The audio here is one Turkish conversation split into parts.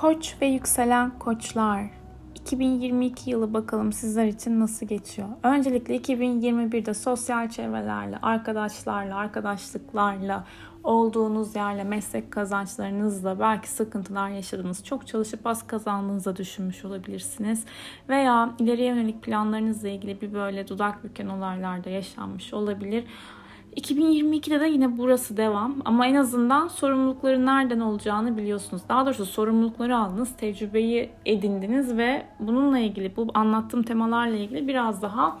Koç ve yükselen koçlar 2022 yılı bakalım sizler için nasıl geçiyor? Öncelikle 2021'de sosyal çevrelerle, arkadaşlarla, arkadaşlıklarla, olduğunuz yerle, meslek kazançlarınızla belki sıkıntılar yaşadınız. Çok çalışıp az kazandığınızı düşünmüş olabilirsiniz. Veya ileriye yönelik planlarınızla ilgili bir böyle dudak büken olaylarda yaşanmış olabilir. 2022'de de yine burası devam ama en azından sorumlulukların nereden olacağını biliyorsunuz. Daha doğrusu sorumlulukları aldınız, tecrübeyi edindiniz ve bununla ilgili bu anlattığım temalarla ilgili biraz daha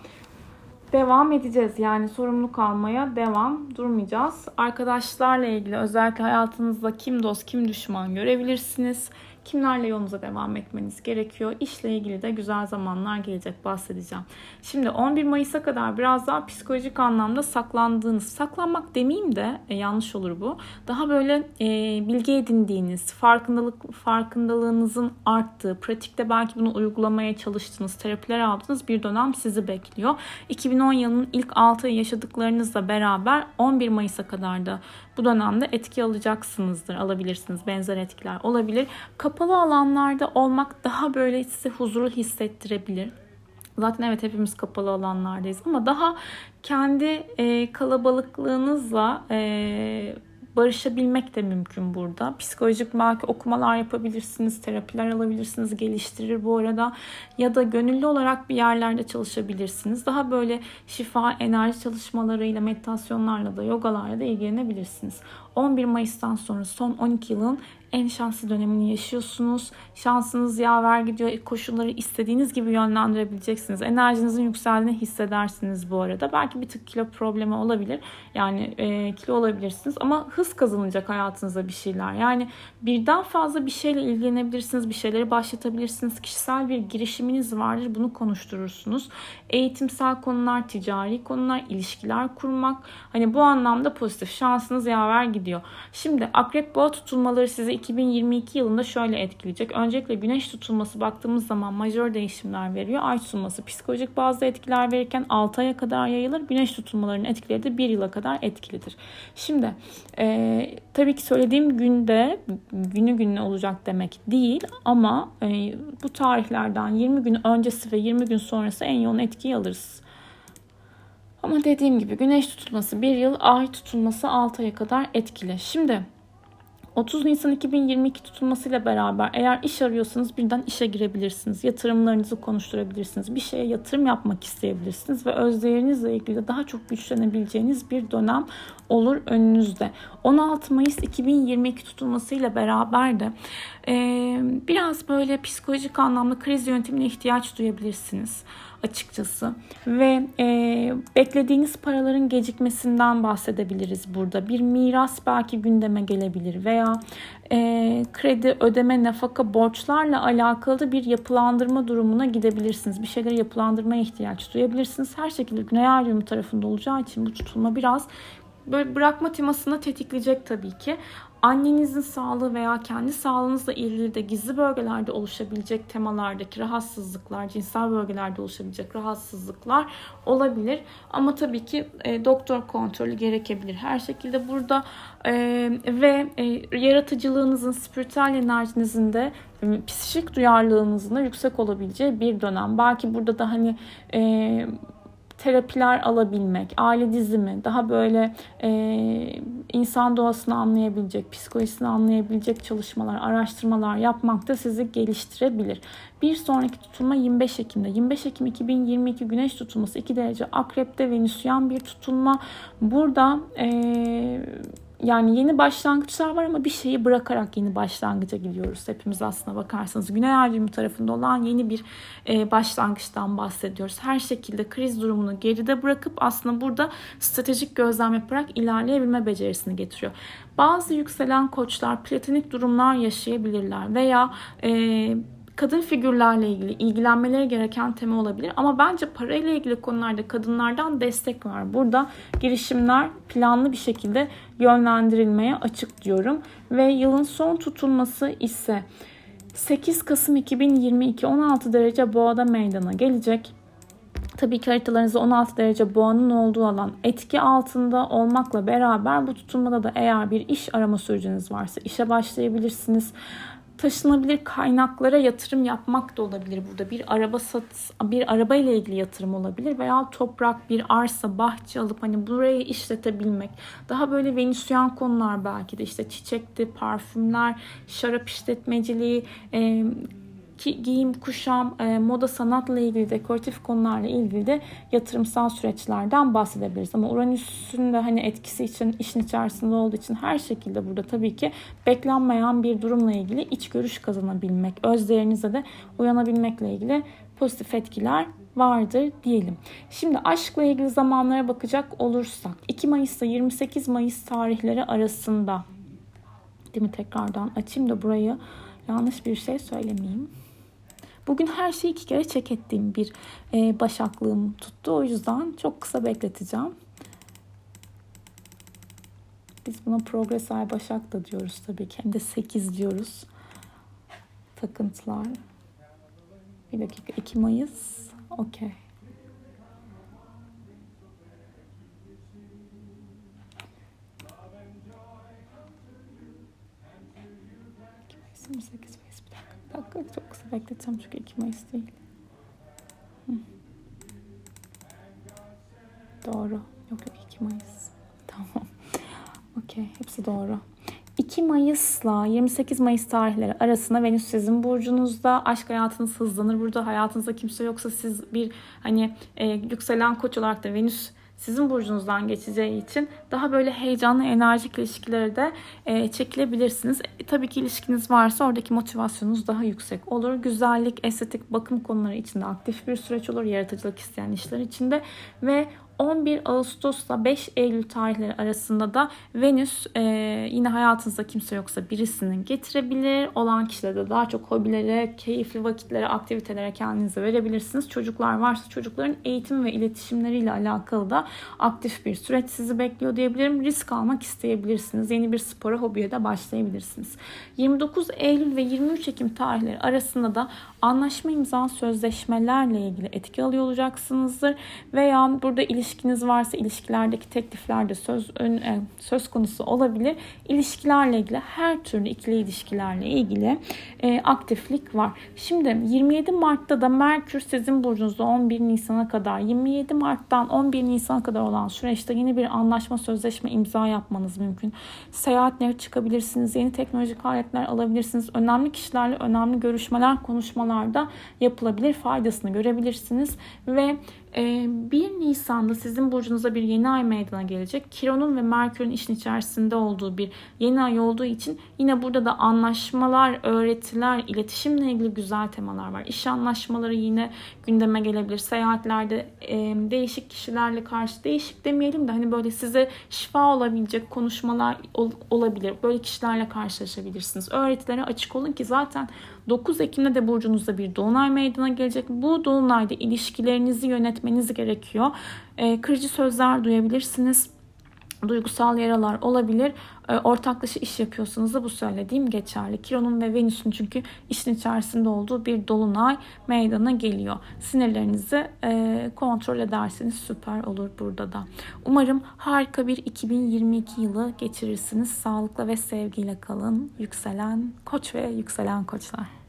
devam edeceğiz. Yani sorumluluk almaya devam durmayacağız. Arkadaşlarla ilgili özellikle hayatınızda kim dost kim düşman görebilirsiniz. Kimlerle yolunuza devam etmeniz gerekiyor. İşle ilgili de güzel zamanlar gelecek bahsedeceğim. Şimdi 11 Mayıs'a kadar biraz daha psikolojik anlamda saklandığınız, saklanmak demeyeyim de e, yanlış olur bu. Daha böyle e, bilgi edindiğiniz, farkındalık farkındalığınızın arttığı, pratikte belki bunu uygulamaya çalıştığınız, terapiler aldığınız bir dönem sizi bekliyor. 2010 yılının ilk 6 ayı yaşadıklarınızla beraber 11 Mayıs'a kadar da bu dönemde etki alacaksınızdır, alabilirsiniz. Benzer etkiler olabilir. Kapalı alanlarda olmak daha böyle size huzurlu hissettirebilir. Zaten evet hepimiz kapalı alanlardayız ama daha kendi e, kalabalıklığınızla e, barışabilmek de mümkün burada. Psikolojik belki okumalar yapabilirsiniz, terapiler alabilirsiniz, geliştirir bu arada. Ya da gönüllü olarak bir yerlerde çalışabilirsiniz. Daha böyle şifa, enerji çalışmalarıyla, meditasyonlarla da, yogalarla da ilgilenebilirsiniz. 11 Mayıs'tan sonra son 12 yılın en şanslı dönemini yaşıyorsunuz. Şansınız yaver gidiyor. Koşulları istediğiniz gibi yönlendirebileceksiniz. Enerjinizin yükseldiğini hissedersiniz bu arada. Belki bir tık kilo problemi olabilir. Yani e, kilo olabilirsiniz ama hız kazanacak hayatınızda bir şeyler. Yani birden fazla bir şeyle ilgilenebilirsiniz. Bir şeyleri başlatabilirsiniz. Kişisel bir girişiminiz vardır. Bunu konuşturursunuz. Eğitimsel konular, ticari konular, ilişkiler kurmak. Hani bu anlamda pozitif. Şansınız yaver gidiyor. Şimdi akrep boğa tutulmaları sizi 2022 yılında şöyle etkileyecek. Öncelikle güneş tutulması baktığımız zaman majör değişimler veriyor. Ay tutulması psikolojik bazı etkiler verirken 6 aya kadar yayılır. Güneş tutulmalarının etkileri de 1 yıla kadar etkilidir. Şimdi e, tabii ki söylediğim günde günü gününe olacak demek değil ama e, bu tarihlerden 20 gün öncesi ve 20 gün sonrası en yoğun etkiyi alırız. Ama dediğim gibi güneş tutulması 1 yıl, ay tutulması 6 aya kadar etkili. Şimdi 30 Nisan 2022 tutulmasıyla beraber eğer iş arıyorsanız birden işe girebilirsiniz. Yatırımlarınızı konuşturabilirsiniz. Bir şeye yatırım yapmak isteyebilirsiniz ve özdeğerinizle ilgili daha çok güçlenebileceğiniz bir dönem olur önünüzde. 16 Mayıs 2022 tutulmasıyla beraber de e, biraz böyle psikolojik anlamda kriz yönetimine ihtiyaç duyabilirsiniz açıkçası. Ve e, beklediğiniz paraların gecikmesinden bahsedebiliriz burada. Bir miras belki gündeme gelebilir veya e, kredi, ödeme, nafaka, borçlarla alakalı bir yapılandırma durumuna gidebilirsiniz. Bir şeyleri yapılandırmaya ihtiyaç duyabilirsiniz. Her şekilde Güney Ay tarafında olacağı için bu tutulma biraz böyle bırakma temasını tetikleyecek tabii ki annenizin sağlığı veya kendi sağlığınızla ilgili de gizli bölgelerde oluşabilecek temalardaki rahatsızlıklar, cinsel bölgelerde oluşabilecek rahatsızlıklar olabilir. Ama tabii ki e, doktor kontrolü gerekebilir. Her şekilde burada e, ve e, yaratıcılığınızın, spiritüel enerjinizin de e, psikik duyarlılığınızın da yüksek olabileceği bir dönem. Belki burada da hani e, terapiler alabilmek, aile dizimi, daha böyle e, insan doğasını anlayabilecek, psikolojisini anlayabilecek çalışmalar, araştırmalar yapmak da sizi geliştirebilir. Bir sonraki tutulma 25 Ekim'de. 25 Ekim 2022 Güneş tutulması 2 derece Akrep'te Venüsyen bir tutulma. Burada eee yani yeni başlangıçlar var ama bir şeyi bırakarak yeni başlangıca gidiyoruz. Hepimiz aslına bakarsanız Güney Ay tarafında olan yeni bir e, başlangıçtan bahsediyoruz. Her şekilde kriz durumunu geride bırakıp aslında burada stratejik gözlem yaparak ilerleyebilme becerisini getiriyor. Bazı yükselen koçlar platonik durumlar yaşayabilirler veya e, kadın figürlerle ilgili ilgilenmeleri gereken tema olabilir. Ama bence parayla ilgili konularda kadınlardan destek var. Burada girişimler planlı bir şekilde yönlendirilmeye açık diyorum. Ve yılın son tutulması ise 8 Kasım 2022 16 derece boğada meydana gelecek. Tabii ki haritalarınızda 16 derece boğanın olduğu alan etki altında olmakla beraber bu tutulmada da eğer bir iş arama süreciniz varsa işe başlayabilirsiniz taşınabilir kaynaklara yatırım yapmak da olabilir burada. Bir araba sat bir araba ile ilgili yatırım olabilir veya toprak, bir arsa, bahçe alıp hani burayı işletebilmek. Daha böyle venüsyen konular belki de işte çiçekti, parfümler, şarap işletmeciliği, e, ki giyim, kuşam, e, moda sanatla ilgili dekoratif konularla ilgili de yatırımsal süreçlerden bahsedebiliriz. Ama Uranüs'ün de hani etkisi için işin içerisinde olduğu için her şekilde burada tabii ki beklenmeyen bir durumla ilgili iç görüş kazanabilmek, öz değerinize de uyanabilmekle ilgili pozitif etkiler vardır diyelim. Şimdi aşkla ilgili zamanlara bakacak olursak 2 Mayıs ile 28 Mayıs tarihleri arasında değil mi tekrardan açayım da burayı yanlış bir şey söylemeyeyim. Bugün her şeyi iki kere çek ettiğim bir e, başaklığım tuttu. O yüzden çok kısa bekleteceğim. Biz buna progres ay başak da diyoruz tabii ki. Hem de 8 diyoruz. Takıntılar. Bir dakika 2 Mayıs. Okey. Mayıs 28 Mayıs bir dakika. Çok kısa bekleteceğim çünkü 2 Mayıs değil. Doğru. Yok yok 2 Mayıs. Tamam. Okey. Hepsi doğru. 2 Mayıs'la 28 Mayıs tarihleri arasında Venüs sizin burcunuzda. Aşk hayatınız hızlanır. Burada hayatınızda kimse yoksa siz bir hani e, yükselen koç olarak da Venüs sizin burcunuzdan geçeceği için daha böyle heyecanlı, enerjik ilişkileri de e, çekilebilirsiniz. E, tabii ki ilişkiniz varsa oradaki motivasyonunuz daha yüksek olur. Güzellik, estetik, bakım konuları içinde aktif bir süreç olur. Yaratıcılık isteyen işler içinde ve 11 Ağustos'la 5 Eylül tarihleri arasında da Venüs e, yine hayatınızda kimse yoksa birisini getirebilir. Olan kişilere de daha çok hobilere, keyifli vakitlere, aktivitelere kendinizi verebilirsiniz. Çocuklar varsa çocukların eğitim ve iletişimleriyle alakalı da aktif bir süreç sizi bekliyor diyebilirim. Risk almak isteyebilirsiniz. Yeni bir spora, hobiye de başlayabilirsiniz. 29 Eylül ve 23 Ekim tarihleri arasında da anlaşma imza sözleşmelerle ilgili etki alıyor olacaksınızdır. Veya burada ilişkiniz varsa ilişkilerdeki tekliflerde söz ön, e, söz konusu olabilir. İlişkilerle ilgili her türlü ikili ilişkilerle ilgili e, aktiflik var. Şimdi 27 Mart'ta da Merkür sizin burcunuzda 11 Nisan'a kadar 27 Mart'tan 11 Nisan'a kadar olan süreçte yeni bir anlaşma sözleşme imza yapmanız mümkün. Seyahatlere çıkabilirsiniz. Yeni teknolojik aletler alabilirsiniz. Önemli kişilerle önemli görüşmeler, konuşmalarda yapılabilir. Faydasını görebilirsiniz ve 1 ee, Nisan'da sizin burcunuzda bir yeni ay meydana gelecek. Kiron'un ve Merkür'ün işin içerisinde olduğu bir yeni ay olduğu için yine burada da anlaşmalar, öğretiler, iletişimle ilgili güzel temalar var. İş anlaşmaları yine gündeme gelebilir. Seyahatlerde değişik kişilerle karşı değişik demeyelim de hani böyle size şifa olabilecek konuşmalar olabilir. Böyle kişilerle karşılaşabilirsiniz. Öğretilere açık olun ki zaten 9 Ekim'de de burcunuzda bir dolunay meydana gelecek. Bu dolunayda ilişkilerinizi yönetmeniz gerekiyor. E, kırıcı sözler duyabilirsiniz duygusal yaralar olabilir. E, ortaklaşa iş yapıyorsanız da bu söylediğim geçerli. Kiron'un ve Venüs'ün çünkü işin içerisinde olduğu bir dolunay meydana geliyor. Sinirlerinizi e, kontrol ederseniz süper olur burada da. Umarım harika bir 2022 yılı geçirirsiniz. Sağlıkla ve sevgiyle kalın. Yükselen koç ve yükselen koçlar.